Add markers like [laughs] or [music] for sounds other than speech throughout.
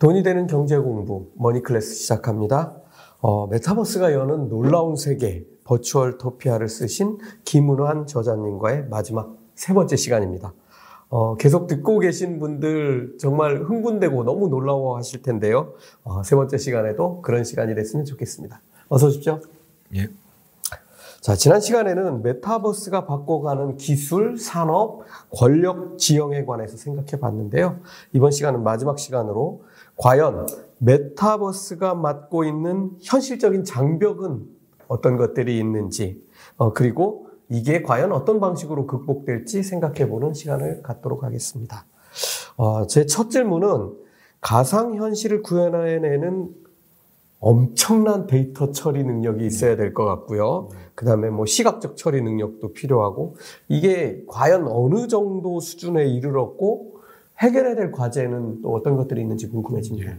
돈이 되는 경제 공부 머니 클래스 시작합니다. 어, 메타버스가 여는 놀라운 세계 버추얼 토피아를 쓰신 김은환 저자님과의 마지막 세 번째 시간입니다. 어, 계속 듣고 계신 분들 정말 흥분되고 너무 놀라워 하실 텐데요. 어, 세 번째 시간에도 그런 시간이 됐으면 좋겠습니다. 어서 오십시오. 예. 자, 지난 시간에는 메타버스가 바꿔가는 기술, 산업, 권력 지형에 관해서 생각해 봤는데요. 이번 시간은 마지막 시간으로 과연 메타버스가 맡고 있는 현실적인 장벽은 어떤 것들이 있는지, 어, 그리고 이게 과연 어떤 방식으로 극복될지 생각해 보는 시간을 갖도록 하겠습니다. 어, 제 첫 질문은 가상현실을 구현해내는 엄청난 데이터 처리 능력이 있어야 될 것 같고요. 그 다음에 뭐 시각적 처리 능력도 필요하고, 이게 과연 어느 정도 수준에 이르렀고, 해결해야 될 과제는 또 어떤 것들이 있는지 궁금해집니다.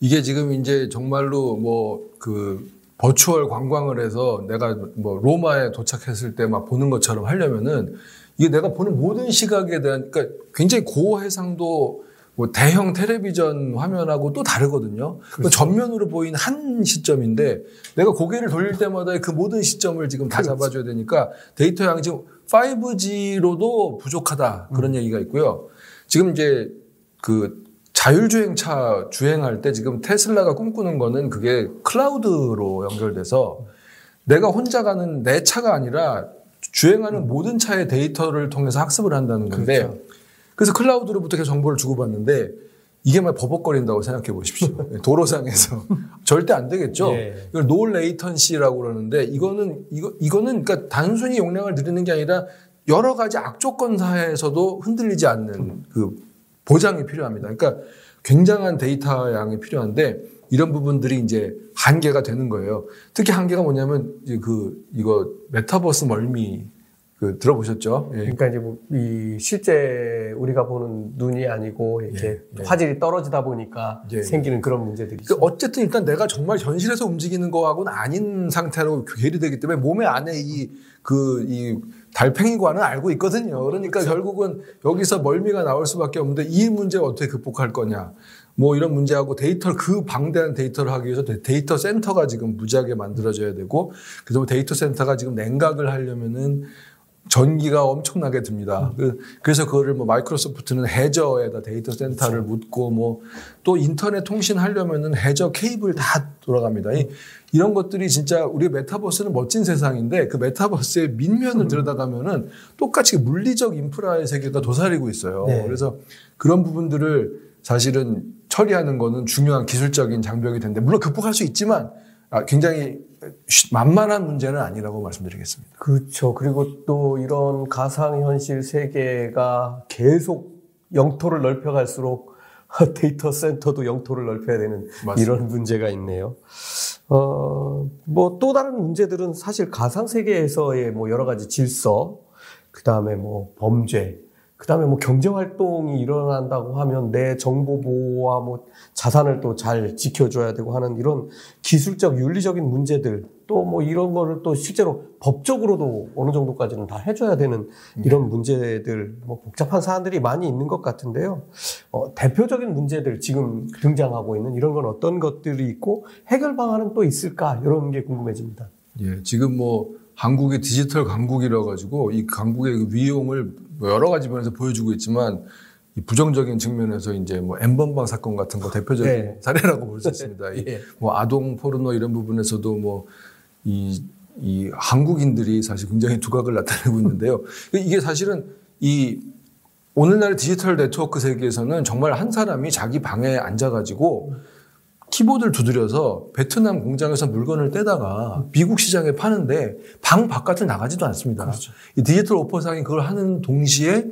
이게 지금 이제 정말로 뭐그 버추얼 관광을 해서 내가 뭐 로마에 도착했을 때 막 보는 것처럼 하려면은 이게 내가 보는 모든 시각에 대한 그러니까 굉장히 고해상도 뭐 대형 텔레비전 화면하고 또 다르거든요. 그렇죠. 전면으로 보인 한 시점인데 내가 고개를 돌릴 때마다 그 모든 시점을 지금 다 그렇죠. 잡아줘야 되니까 데이터 양이 지금 5G로도 부족하다 그런 음. 얘기가 있고요. 지금 이제 그 자율주행차 주행할 때 지금 테슬라가 꿈꾸는 거는 그게 클라우드로 연결돼서 내가 혼자 가는 내 차가 아니라 주행하는 모든 차의 데이터를 통해서 학습을 한다는 건데 그렇죠. 그래서 클라우드로부터 계속 정보를 주고받는데 이게 막 버벅거린다고 생각해 보십시오. [laughs] 도로상에서 [laughs] 절대 안 되겠죠. 예. 이걸 no latency라고 그러는데 이거는 이거 이거는 그러니까 단순히 용량을 늘리는 게 아니라 여러 가지 악조건 하에서도 흔들리지 않는 그 보장이 필요합니다. 그러니까 굉장한 데이터 양이 필요한데 이런 부분들이 이제 한계가 되는 거예요. 특히 한계가 뭐냐면 그 이거 메타버스 멀미 그 들어보셨죠? 예. 그러니까 이제 뭐 이 실제 우리가 보는 눈이 아니고 이렇게 예, 예. 화질이 떨어지다 보니까 예. 생기는 그런 문제들이 있죠. 그러니까 어쨌든 일단 내가 정말 현실에서 움직이는 거하고는 아닌 상태로 괴리되기 때문에 몸의 안에 이 그이 그, 달팽이관은 알고 있거든요. 그러니까 그렇죠. 결국은 여기서 멀미가 나올 수밖에 없는데 이 문제 어떻게 극복할 거냐. 뭐 이런 문제하고 데이터를 그 방대한 데이터를 하기 위해서 데이터 센터가 지금 무지하게 만들어져야 되고 그래서 데이터 센터가 지금 냉각을 하려면은 전기가 엄청나게 듭니다. 그, 그래서 그거를 뭐 마이크로소프트는 해저에다 데이터 센터를 그렇죠. 묻고 뭐 또 인터넷 통신 하려면은 해저 케이블 다 돌아갑니다. 이, 이런 것들이 진짜 우리 메타버스는 멋진 세상인데 그 메타버스의 이면을 음. 들여다보면은 똑같이 물리적 인프라의 세계가 도사리고 있어요. 네. 그래서 그런 부분들을 사실은 처리하는 거는 중요한 기술적인 장벽이 되는데 물론 극복할 수 있지만 아, 굉장히 만만한 문제는 아니라고 말씀드리겠습니다. 그렇죠. 그리고 또 이런 가상현실 세계가 계속 영토를 넓혀갈수록 [laughs] 데이터 센터도 영토를 넓혀야 되는 맞습니다. 이런 문제가 있네요. 어, 뭐 또 다른 문제들은 사실 가상 세계에서의 뭐 여러 가지 질서, 그 다음에 뭐 범죄, 그 다음에 뭐 경제 활동이 일어난다고 하면 내 정보 보호와 뭐 자산을 또 잘 지켜줘야 되고 하는 이런 기술적 윤리적인 문제들 또 뭐 이런 거를 또 실제로 법적으로도 어느 정도까지는 다 해줘야 되는 이런 문제들 뭐 복잡한 사안들이 많이 있는 것 같은데요. 어, 대표적인 문제들 지금 등장하고 있는 이런 건 어떤 것들이 있고 해결 방안은 또 있을까 이런 게 궁금해집니다. 예, 지금 뭐 한국이 디지털 강국이라 가지고 이 강국의 그 위용을 뭐 여러 가지 면에서 보여주고 있지만 이 부정적인 측면에서 이제 뭐 엠번방 사건 같은 거 대표적인 네. 사례라고 볼 수 있습니다. [laughs] 네. 뭐 아동 포르노 이런 부분에서도 뭐이 이 한국인들이 사실 굉장히 두각을 나타내고 있는데요. [laughs] 이게 사실은 이 오늘날 디지털 네트워크 세계에서는 정말 한 사람이 자기 방에 앉아가지고 키보드를 두드려서 베트남 공장에서 물건을 떼다가 미국 시장에 파는데 방 바깥을 나가지도 않습니다. 그렇죠. 이 디지털 오퍼상이 그걸 하는 동시에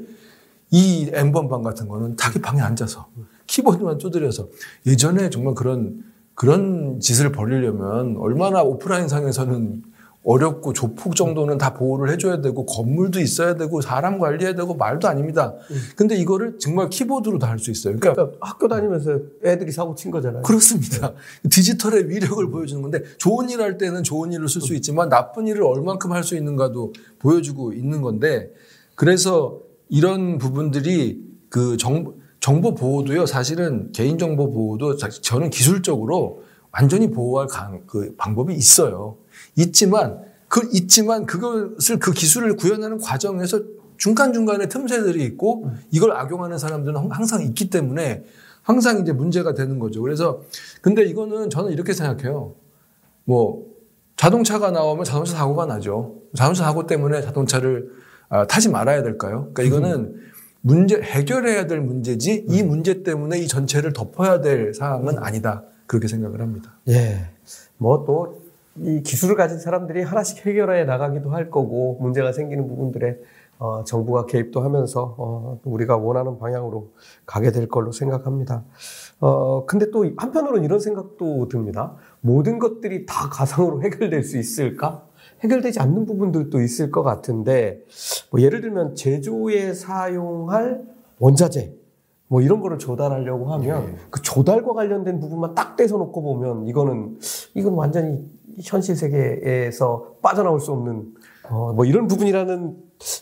이 엠번방 같은 거는 자기 방에 앉아서 키보드만 두드려서 예전에 정말 그런 그런 짓을 벌이려면 얼마나 오프라인 상에서는 어렵고 조폭 정도는 다 보호를 해줘야 되고 건물도 있어야 되고 사람 관리해야 되고 말도 아닙니다. 음. 근데 이거를 정말 키보드로 다 할 수 있어요. 그러니까, 그러니까, 학교 다니면서 애들이 사고 친 거잖아요. 그렇습니다. 네. 디지털의 위력을 보여주는 건데 좋은 일 할 때는 좋은 일을 쓸 수 있지만 나쁜 일을 얼만큼 할 수 있는가도 보여주고 있는 건데 그래서 이런 부분들이 그 정, 정보 보호도요. 사실은 개인 정보 보호도 저는 기술적으로 완전히 보호할 강, 그 방법이 있어요. 있지만 그 있지만 그것을 그 기술을 구현하는 과정에서 중간중간에 틈새들이 있고 이걸 악용하는 사람들은 항상 있기 때문에 항상 이제 문제가 되는 거죠. 그래서 근데 이거는 저는 이렇게 생각해요. 뭐 자동차가 나오면 자동차 사고가 나죠. 자동차 사고 때문에 자동차를 아, 타지 말아야 될까요? 그러니까 이거는 문제 해결해야 될 문제지 이 문제 때문에 이 전체를 덮어야 될 사항은 아니다. 그렇게 생각을 합니다. 예. 뭐또 이 기술을 가진 사람들이 하나씩 해결해 나가기도 할 거고 문제가 생기는 부분들에 어, 정부가 개입도 하면서 어, 우리가 원하는 방향으로 가게 될 걸로 생각합니다. 어, 근데 또 한편으로는 이런 생각도 듭니다. 모든 것들이 다 가상으로 해결될 수 있을까? 해결되지 않는 부분들도 있을 것 같은데, 뭐 예를 들면 제조에 사용할 원자재, 뭐 이런 거를 조달하려고 하면 네. 그 조달과 관련된 부분만 딱 떼서 놓고 보면 이거는, 이건 완전히 현실 세계에서 빠져나올 수 없는, 어, 뭐 이런 부분이라는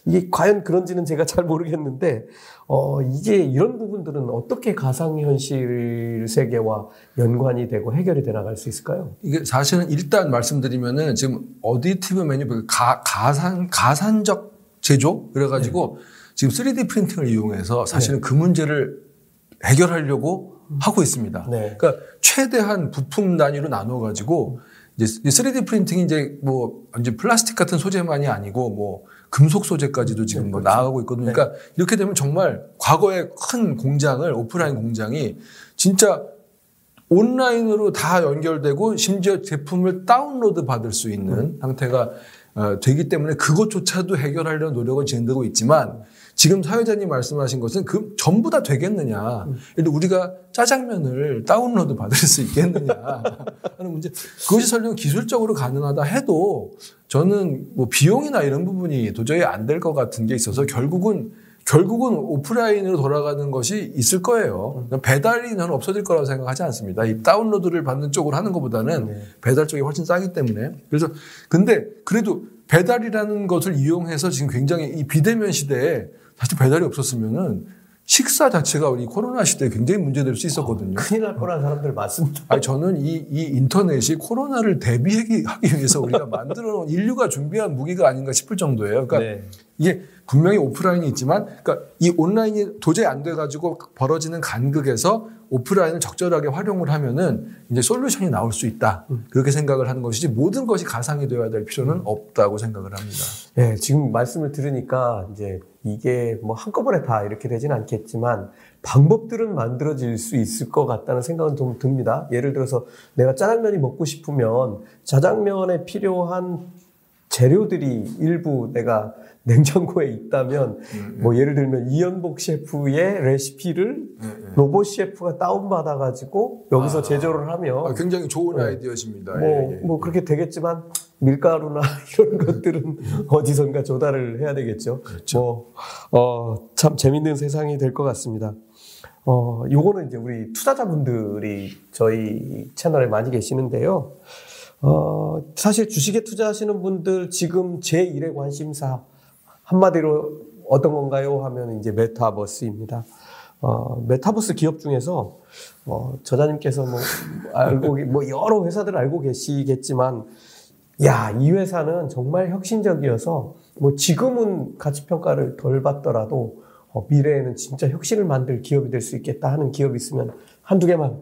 이게 과연 그런지는 제가 잘 모르겠는데, 어, 이게 이런 부분들은 어떻게 가상 현실 세계와 연관이 되고 해결이 돼 나갈 수 있을까요? 이게 사실은 일단 말씀드리면은 지금 어디티브 매뉴, 가, 가산, 가산적 제조? 그래가지고 네. 지금 3D 프린팅을 이용해서 사실은 네. 그 문제를 해결하려고 음. 하고 있습니다. 네. 그러니까 최대한 부품 단위로 나눠 가지고 이제 3D 프린팅이 이제 뭐 이제 플라스틱 같은 소재만이 아니고 뭐 금속 소재까지도 지금 뭐 그렇죠. 나아가고 있거든요. 네. 그러니까 이렇게 되면 정말 과거의 큰 공장을 오프라인 공장이 진짜 온라인으로 다 연결되고 심지어 제품을 다운로드 받을 수 있는 음. 상태가 어, 되기 때문에 그것조차도 해결하려는 노력은 진행되고 있지만 지금 사회자님 말씀하신 것은 그 전부 다 되겠느냐. 예를 우리가 짜장면을 다운로드 받을 수 있겠느냐 [laughs] 하는 문제. 그것이 설령 기술적으로 가능하다 해도 저는 뭐 비용이나 이런 부분이 도저히 안 될 것 같은 게 있어서 결국은 결국은 오프라인으로 돌아가는 것이 있을 거예요. 배달이 저는 없어질 거라고 생각하지 않습니다. 이 다운로드를 받는 쪽으로 하는 것보다는 네. 배달 쪽이 훨씬 싸기 때문에. 그래서 근데 그래도 배달이라는 것을 이용해서 지금 굉장히 이 비대면 시대에 사실 배달이 없었으면은 식사 자체가 우리 코로나 시대에 굉장히 문제될 수 있었거든요. 어, 큰일 날 뻔한 사람들 많습니다. 아니, 저는 이, 이 인터넷이 코로나를 대비하기 위해서 우리가 만들어 놓은 인류가 준비한 무기가 아닌가 싶을 정도예요. 그러니까 네. 이게 분명히 오프라인이 있지만, 그러니까 이 온라인이 도저히 안 돼가지고 벌어지는 간극에서 오프라인을 적절하게 활용을 하면은 이제 솔루션이 나올 수 있다. 음. 그렇게 생각을 하는 것이지 모든 것이 가상이 되어야 될 필요는 음. 없다고 생각을 합니다. 네, 지금 말씀을 들으니까 이제 이게 뭐 한꺼번에 다 이렇게 되지는 않겠지만 방법들은 만들어질 수 있을 것 같다는 생각은 좀 듭니다. 예를 들어서 내가 짜장면이 먹고 싶으면 짜장면에 필요한 재료들이 일부 내가 [laughs] 냉장고에 있다면 음, 뭐 예를 들면 이연복 셰프의 레시피를 음, 로봇 셰프가 다운받아 가지고 여기서 아, 제조를 하면 아, 굉장히 좋은 네. 아이디어십니다. 뭐, 예, 예. 뭐 그렇게 되겠지만 밀가루나 [laughs] 이런 것들은 [laughs] 어디선가 조달을 해야 되겠죠. 그렇죠. 뭐, 어, 참 재밌는 세상이 될 것 같습니다. 어, 요거는 이제 우리 투자자분들이 저희 채널에 많이 계시는데요. 어, 사실 주식에 투자하시는 분들 지금 제1의 관심사 한마디로 어떤 건가요? 하면 이제 메타버스입니다. 어, 메타버스 기업 중에서 어, 저자님께서 뭐 알고 뭐 여러 회사들 알고 계시겠지만 야, 이 회사는 정말 혁신적이어서 뭐 지금은 가치 평가를 덜 받더라도 어, 미래에는 진짜 혁신을 만들 기업이 될 수 있겠다 하는 기업이 있으면 한두 개만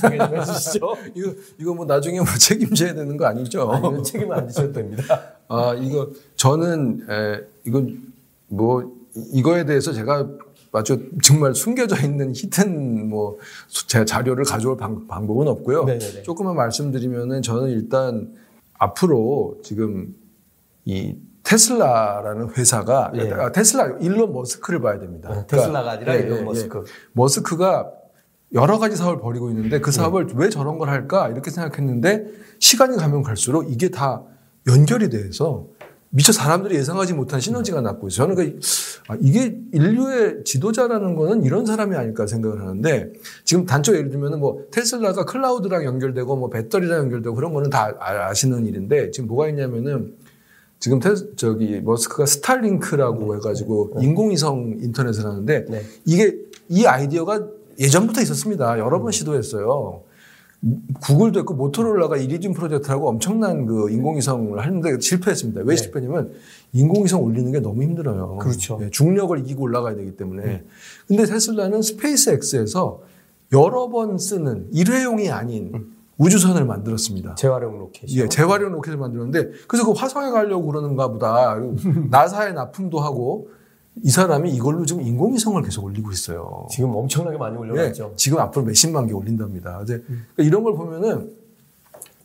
소개 좀 해주시죠. [laughs] 이거, 이거 뭐 나중에 뭐 책임져야 되는 거 아니죠? 아니요, 책임 안 지셔도 됩니다. [laughs] 아, 이거, 저는, 에, 이건 뭐, 이거에 대해서 제가 아주 정말 숨겨져 있는 히든 뭐, 제 자료를 가져올 방, 법은 없고요. 네네네. 조금만 말씀드리면은 저는 일단 앞으로 지금 이 테슬라라는 회사가 예. 아, 테슬라 일론 머스크를 봐야 됩니다. 네, 테슬라가 아니라 예, 일론 예, 머스크. 머스크가 여러 가지 사업을 벌이고 있는데 그 사업을 네. 왜 저런 걸 할까 이렇게 생각했는데 시간이 가면 갈수록 이게 다 연결이 돼서 미처 사람들이 예상하지 못한 시너지가 났고 있어요. 저는 그, 아, 이게 인류의 지도자라는 거는 이런 사람이 아닐까 생각을 하는데 지금 단적 예를 들면 뭐 테슬라가 클라우드랑 연결되고 뭐 배터리랑 연결되고 그런 거는 다 아, 아시는 일인데 지금 뭐가 있냐면은 지금 테, 저기 머스크가 스타링크라고 네. 해가지고 네. 인공위성 인터넷을 하는데 네. 이게 이 아이디어가 예전부터 있었습니다. 여러 번 시도했어요. 구글도 했고 모토로라가 이리듐 프로젝트라고 엄청난 그 인공위성을 하는데 실패했습니다. 왜 네. 실패냐면 인공위성 올리는 게 너무 힘들어요. 그렇죠. 네, 중력을 이기고 올라가야 되기 때문에. 네. 근데 테슬라는 스페이스X에서 여러 번 쓰는 일회용이 아닌 음. 우주선을 만들었습니다. 재활용 로켓. 예, 재활용 로켓을 만들었는데 그래서 그 화성에 가려고 그러는가 보다. [laughs] 나사에 납품도 하고 이 사람이 이걸로 지금 인공위성을 계속 올리고 있어요. 지금 엄청나게 많이 올려놨죠. 네, 지금 앞으로 몇십만 개 올린답니다. 근데 음. 그러니까 이런 걸 보면은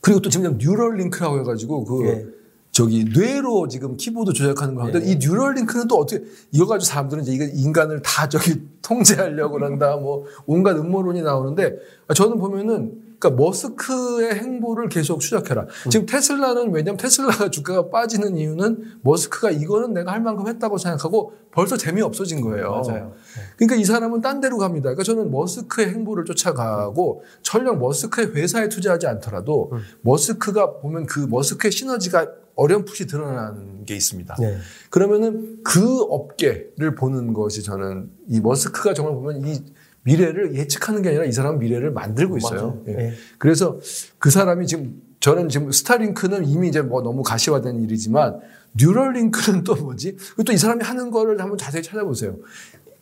그리고 또 지금 뉴럴링크라고 해가지고 그 네. 저기 뇌로 지금 키보드 조작하는 거 하는데 네. 이 뉴럴링크는 또 어떻게 이거 가지고 사람들은 이제 인간을 다 저기 [laughs] 통제하려고 그런다 뭐 온갖 음모론이 나오는데 저는 보면은 그러니까 머스크의 행보를 계속 추적해라. 음. 지금 테슬라는 왜냐하면 테슬라가 주가가 빠지는 이유는 머스크가 이거는 내가 할 만큼 했다고 생각하고 벌써 재미 없어진 거예요. 맞아요. 그러니까 이 사람은 딴 데로 갑니다. 그러니까 저는 머스크의 행보를 쫓아가고 전령 머스크의 회사에 투자하지 않더라도 음. 머스크가 보면 그 머스크의 시너지가 어렴풋이 드러나는 게 있습니다. 네. 그러면은 그 업계를 보는 것이 저는 이 머스크가 정말 보면 이 미래를 예측하는 게 아니라 이 사람은 미래를 만들고 있어요. 예. 네. 그래서 그 사람이 지금 저는 지금 스타링크는 이미 이제 뭐 너무 가시화된 일이지만 뉴럴링크는 또 뭐지? 또 이 사람이 하는 거를 한번 자세히 찾아보세요.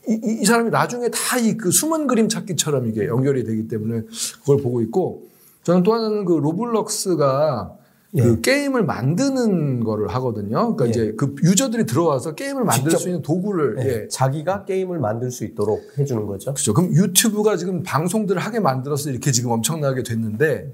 이, 이, 이 사람이 나중에 다 이 그 숨은 그림 찾기처럼 이게 연결이 되기 때문에 그걸 보고 있고 저는 또 하나는 그 로블록스가 예. 그 게임을 만드는 거를 하거든요. 그러니까 예. 이제 그 유저들이 들어와서 게임을 만들 수 있는 도구를 예. 예. 자기가 게임을 만들 수 있도록 해주는 거죠. 그렇죠. 그럼 유튜브가 지금 방송들을 하게 만들어서 이렇게 지금 엄청나게 됐는데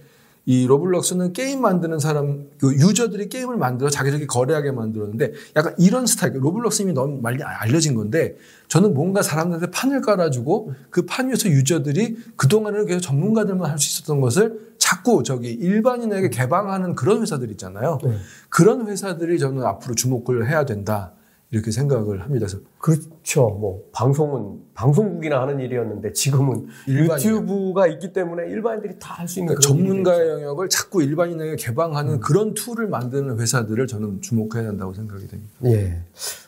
이 로블록스는 게임 만드는 사람, 그 user들이 게임을 만들어 자기들끼리 거래하게 만들었는데 약간 이런 스타일, 로블록스 이미 너무 많이 알려진 건데 저는 뭔가 사람들한테 판을 깔아주고 그 판 위에서 user들이 그동안은 계속 전문가들만 할 수 있었던 것을 자꾸 저기 일반인에게 개방하는 그런 회사들 있잖아요. 네. 그런 회사들이 저는 앞으로 주목을 해야 된다. 이렇게 생각을 합니다. 그래서 그렇죠. 뭐 방송은 방송국이나 하는 일이었는데 지금은 일반인. 유튜브가 있기 때문에 일반인들이 다 할 수 있는 그러니까 전문가의 영역을 자꾸 일반인에게 개방하는 음. 그런 tool을 만드는 회사들을 저는 주목해야 한다고 생각이 됩니다. 예.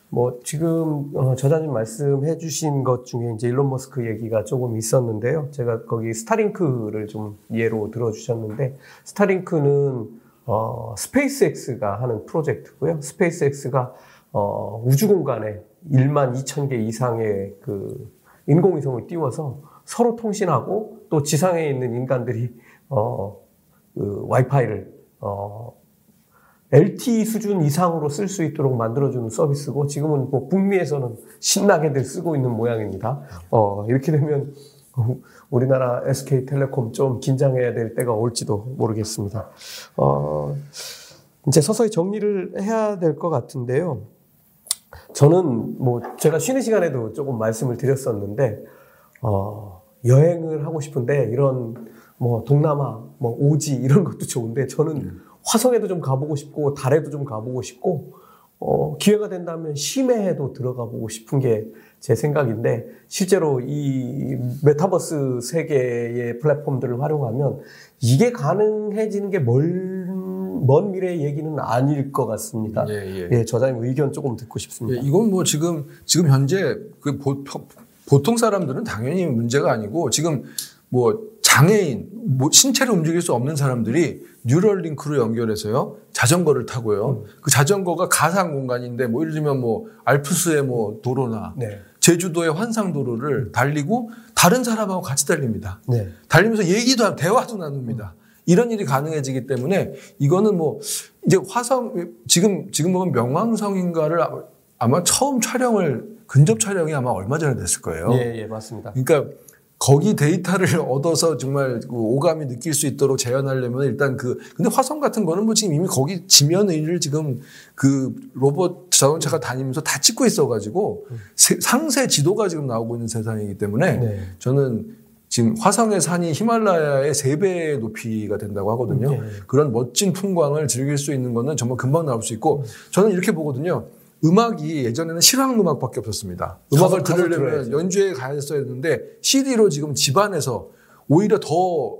뭐 지금 어, 저자님 말씀해 주신 것 중에 이제 일론 머스크 얘기가 조금 있었는데요. 제가 거기 스타링크를 좀 예로 들어 주셨는데 스타링크는 어, 스페이스X가 하는 프로젝트고요. 스페이스X가 어, 우주 공간에 1만 2천 개 이상의 그 인공위성을 띄워서 서로 통신하고 또 지상에 있는 인간들이 어, 그 와이파이를 어, LTE 수준 이상으로 쓸 수 있도록 만들어주는 서비스고 지금은 뭐 북미에서는 신나게들 쓰고 있는 모양입니다. 어, 이렇게 되면 우리나라 SK텔레콤 좀 긴장해야 될 때가 올지도 모르겠습니다. 어, 이제 서서히 정리를 해야 될 것 같은데요. 저는 뭐 제가 쉬는 시간에도 조금 말씀을 드렸었는데 어, 여행을 하고 싶은데 이런 뭐 동남아, 뭐 오지 이런 것도 좋은데 저는 화성에도 좀 가보고 싶고 달에도 좀 가보고 싶고 어, 기회가 된다면 심해에도 들어가 보고 싶은 게 제 생각인데 실제로 이 메타버스 세계의 플랫폼들을 활용하면 이게 가능해지는 게먼 미래의 얘기는 아닐 것 같습니다. 예, 예. 예 저자님 의견 조금 듣고 싶습니다. 예, 이건 뭐 지금 지금 현재 그 보, 보통 사람들은 당연히 문제가 아니고 지금 뭐 장애인, 뭐 신체를 움직일 수 없는 사람들이 뉴럴링크로 연결해서요 자전거를 타고요. 음. 그 자전거가 가상 공간인데 뭐 예를 들면 뭐 알프스의 뭐 도로나 네. 제주도의 환상 도로를 달리고 다른 사람하고 같이 달립니다. 네. 달리면서 얘기도 하고 대화도 나눕니다. 이런 일이 가능해지기 때문에 이거는 뭐 이제 화성 지금 지금 보면 명왕성인가를 아마 처음 촬영을 근접 촬영이 아마 얼마 전에 됐을 거예요. 예, 예, 맞습니다. 그러니까 거기 데이터를 [laughs] 얻어서 정말 그 오감이 느낄 수 있도록 재현하려면 일단 그 근데 화성 같은 거는 뭐 지금 이미 거기 지면 의를 지금 그 로봇 자동차가 다니면서 다 찍고 있어가지고 상세 지도가 지금 나오고 있는 세상이기 때문에 네. 저는 지금 화성의 산이 히말라야의 세배 높이가 된다고 하거든요. 네. 그런 멋진 풍광을 즐길 수 있는 거는 정말 금방 나올 수 있고 저는 이렇게 보거든요. 음악이 예전에는 실황 음악밖에 없었습니다. 음악을 들으려면 연주회 가야했어야 했는데 CD로 지금 집안에서 오히려 더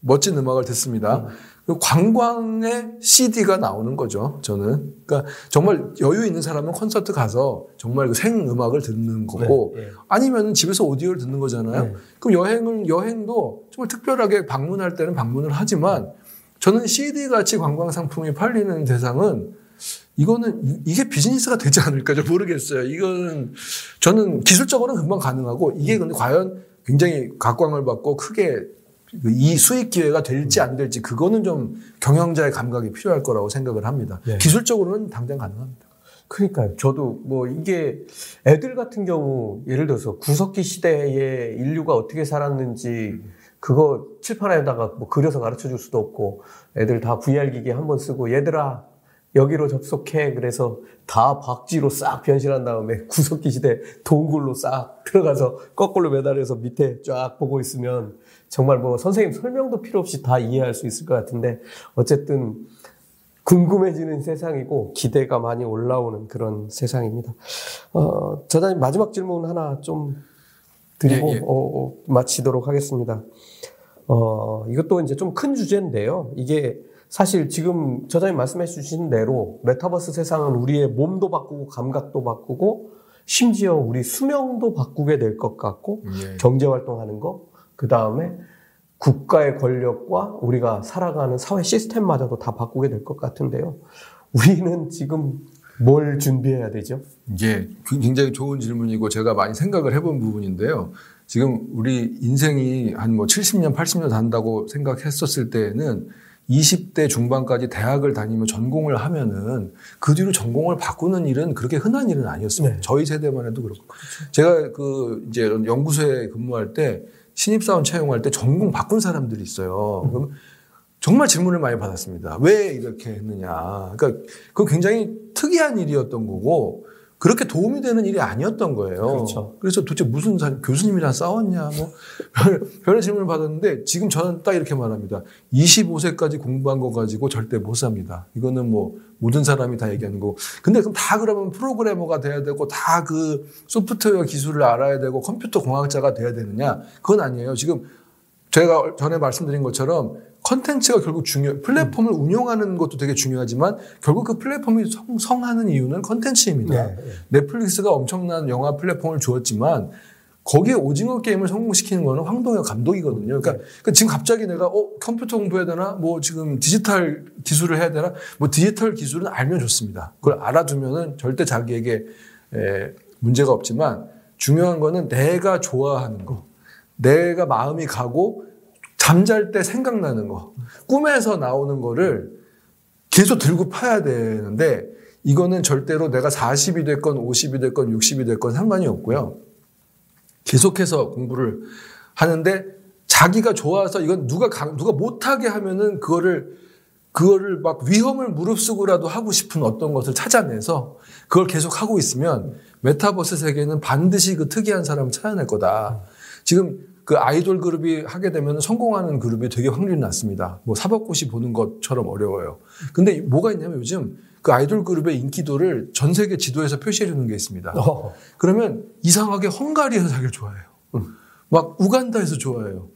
멋진 음악을 듣습니다. 음. 관광의 CD가 나오는 거죠. 저는. 그러니까 정말 여유 있는 사람은 콘서트 가서 정말 그 생 음악을 듣는 거고 네, 네. 아니면 집에서 오디오를 듣는 거잖아요. 네. 그럼 여행을 여행도 정말 특별하게 방문할 때는 방문을 하지만 저는 CD 같이 관광 상품이 팔리는 대상은 이거는 이게 비즈니스가 되지 않을까 좀 모르겠어요. 이거는 저는 기술적으로는 금방 가능하고 이게 근데 과연 굉장히 각광을 받고 크게 이 수익 기회가 될지 안 될지 그거는 좀 경영자의 감각이 필요할 거라고 생각을 합니다. 네. 기술적으로는 당장 가능합니다. 그러니까요. 저도 뭐 이게 애들 같은 경우 예를 들어서 구석기 시대에 인류가 어떻게 살았는지 그거 칠판에다가 뭐 그려서 가르쳐 줄 수도 없고 애들 다 VR 기기 한번 쓰고 얘들아 여기로 접속해 그래서 다 박쥐로 싹 변신한 다음에 구석기 시대 동굴로 싹 들어가서 거꾸로 매달려서 밑에 쫙 보고 있으면 정말 뭐 선생님 설명도 필요 없이 다 이해할 수 있을 것 같은데 어쨌든 궁금해지는 세상이고 기대가 많이 올라오는 그런 세상입니다. 어, 저자님 마지막 질문 하나 좀 드리고 예, 예. 어, 어, 마치도록 하겠습니다. 어, 이것도 이제 좀 큰 주제인데요. 이게 사실 지금 저자님 말씀해 주신 대로 메타버스 세상은 우리의 몸도 바꾸고 감각도 바꾸고 심지어 우리 수명도 바꾸게 될 것 같고 예. 경제 활동하는 거, 그 다음에 국가의 권력과 우리가 살아가는 사회 시스템마저도 다 바꾸게 될 것 같은데요. 우리는 지금 뭘 준비해야 되죠? 이게 굉장히 좋은 질문이고 제가 많이 생각을 해본 부분인데요. 지금 우리 인생이 한 뭐 70년, 80년 산다고 생각했었을 때에는 20대 중반까지 대학을 다니면 전공을 하면은 그 뒤로 전공을 바꾸는 일은 그렇게 흔한 일은 아니었습니다. 네. 저희 세대만 해도 그렇고. 그렇죠. 제가 그 이제 연구소에 근무할 때 신입사원 채용할 때 전공 바꾼 사람들이 있어요. 음. 그럼 정말 질문을 많이 받았습니다. 왜 이렇게 했느냐. 그러니까 그 굉장히 특이한 일이었던 거고 그렇게 도움이 되는 일이 아니었던 거예요. 그렇죠. 그래서 도대체 무슨 교수님이랑 싸웠냐, 뭐, 별의 질문을 받았는데 지금 저는 딱 이렇게 말합니다. 25세까지 공부한 거 가지고 절대 못 삽니다. 이거는 뭐 모든 사람이 다 얘기하는 거고. 근데 그럼 다 그러면 프로그래머가 돼야 되고 다 그 소프트웨어 기술을 알아야 되고 컴퓨터 공학자가 돼야 되느냐? 그건 아니에요. 지금 제가 전에 말씀드린 것처럼 컨텐츠가 결국 중요, 플랫폼을 음. 운영하는 것도 되게 중요하지만 결국 그 플랫폼이 성, 하는 이유는 컨텐츠입니다. 네, 네. 넷플릭스가 엄청난 영화 플랫폼을 주었지만 거기에 오징어 게임을 성공시키는 거는 황동혁 감독이거든요. 그러니까, 그러니까, 지금 갑자기 내가 어 컴퓨터 공부해야 되나? 뭐 지금 디지털 기술을 해야 되나? 뭐 디지털 기술은 알면 좋습니다. 그걸 알아두면은 절대 자기에게 에, 문제가 없지만 중요한 거는 내가 좋아하는 거, 내가 마음이 가고 잠잘 때 생각나는 거, 꿈에서 나오는 거를 계속 들고 파야 되는데 이거는 절대로 내가 40이 됐건 50이 됐건 60이 됐건 상관이 없고요. 계속해서 공부를 하는데 자기가 좋아서 이건 누가 누가 못하게 하면은 그거를 그거를 막 위험을 무릅쓰고라도 하고 싶은 어떤 것을 찾아내서 그걸 계속 하고 있으면 메타버스 세계는 반드시 그 특이한 사람을 찾아낼 거다. 지금 그 아이돌 그룹이 하게 되면 성공하는 그룹이 되게 확률이 낮습니다. 뭐 사법고시 보는 것처럼 어려워요. 근데 뭐가 있냐면 요즘 그 아이돌 그룹의 인기도를 전 세계 지도에서 표시해 주는 게 있습니다. 어. 그러면 이상하게 헝가리에서 자기를 좋아해요. 음. 막 우간다에서 좋아해요.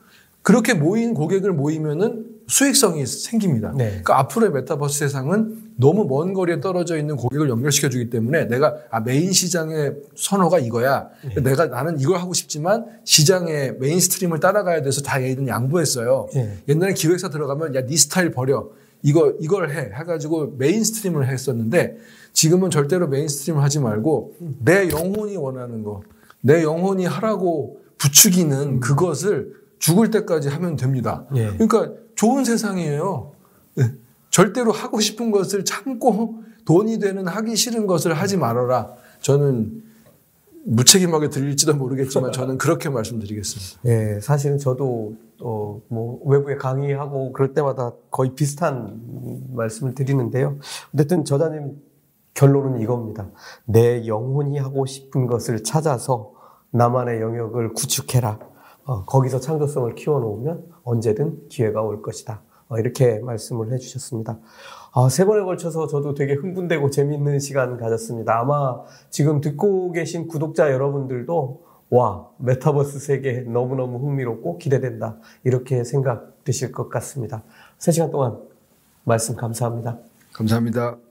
그렇게 모인 고객을 모이면은 수익성이 생깁니다. 네. 그러니까 앞으로의 메타버스 세상은 너무 먼 거리에 떨어져 있는 고객을 연결시켜 주기 때문에 내가 아 메인 시장의 선호가 이거야. 네. 내가 나는 이걸 하고 싶지만 시장의 mainstream을 따라가야 돼서 다 얘들은 양보했어요. 네. 옛날에 기획사 들어가면 야, 네 스타일 버려. 이거 이걸 해 해가지고 mainstream을 했었는데 지금은 절대로 mainstream을 하지 말고 내 영혼이 원하는 거, 내 영혼이 하라고 부추기는 그것을 죽을 때까지 하면 됩니다. 예. 그러니까 좋은 세상이에요. 네. 절대로 하고 싶은 것을 참고 돈이 되는 하기 싫은 것을 하지 말아라. 저는 무책임하게 들릴지도 모르겠지만 저는 그렇게 말씀드리겠습니다. 예, 사실은 저도 어, 뭐 외부에 강의하고 그럴 때마다 거의 비슷한 말씀을 드리는데요. 어쨌든 저자님 결론은 이겁니다. 내 영혼이 하고 싶은 것을 찾아서 나만의 영역을 구축해라. 어, 거기서 창조성을 키워놓으면 언제든 기회가 올 것이다. 어, 이렇게 말씀을 해주셨습니다. 아, 세 번에 걸쳐서 저도 되게 흥분되고 재밌는 시간 가졌습니다. 아마 지금 듣고 계신 구독자 여러분들도 와, 메타버스 세계 너무너무 흥미롭고 기대된다. 이렇게 생각 드실 것 같습니다. 세 시간 동안 말씀 감사합니다. 감사합니다.